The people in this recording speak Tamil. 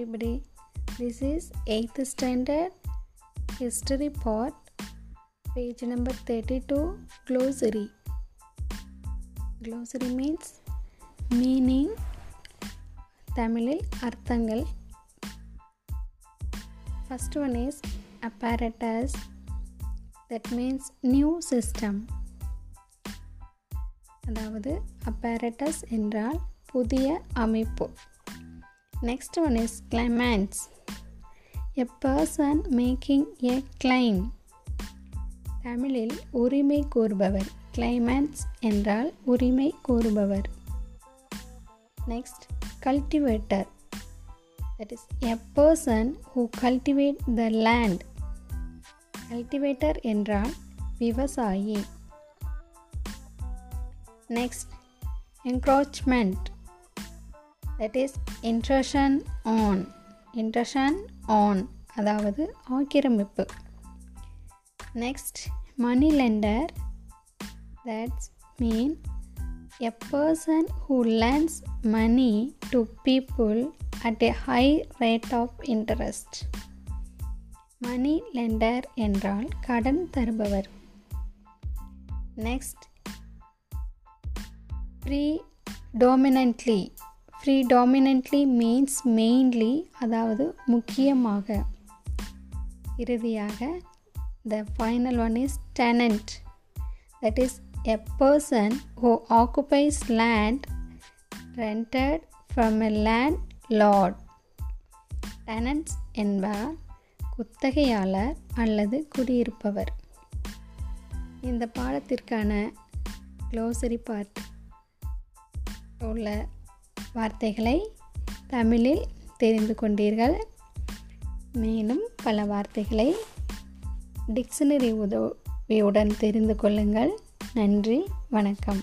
everybody. This is 8th standard history part, page number 32, glossary. Glossary means meaning, தமிழில் அர்த்தங்கள் first one is apparatus that means new system அதாவது apparatus என்றால் புதிய அமைப்பு next one is claimants a person making a claim தமிழில் உரிமை கூறுபவர். கிளைமேன்ஸ் என்றால் உரிமை கூறுபவர். Next cultivator that is a person who cultivate the land cultivator என்றால் விவசாயி. Next encroachment that is intrusion on intrusion on அதாவது ஆக்கிரமிப்பு next money lender that's mean a person who lends money to people at a high rate of interest money lender என்றால் கடன் தருபவர் next pre டோமினன்ட்லி predominantly means mainly அதாவது முக்கியமாக. இறுதியாக the final one is tenant that is a person who occupies land rented from a landlord tenants என்பார் குத்தகையாளர் அல்லது குடியிருப்பவர். இந்த பாடத்திற்கான க்ளோசரி பார்ட் உள்ள வார்த்தைகளை தமிழில் தெரிந்து கொண்டீர்கள். மேலும் பல வார்த்தைகளை டிக்ஷனரி உதவியுடன் தெரிந்து கொள்ளுங்கள். நன்றி வணக்கம்.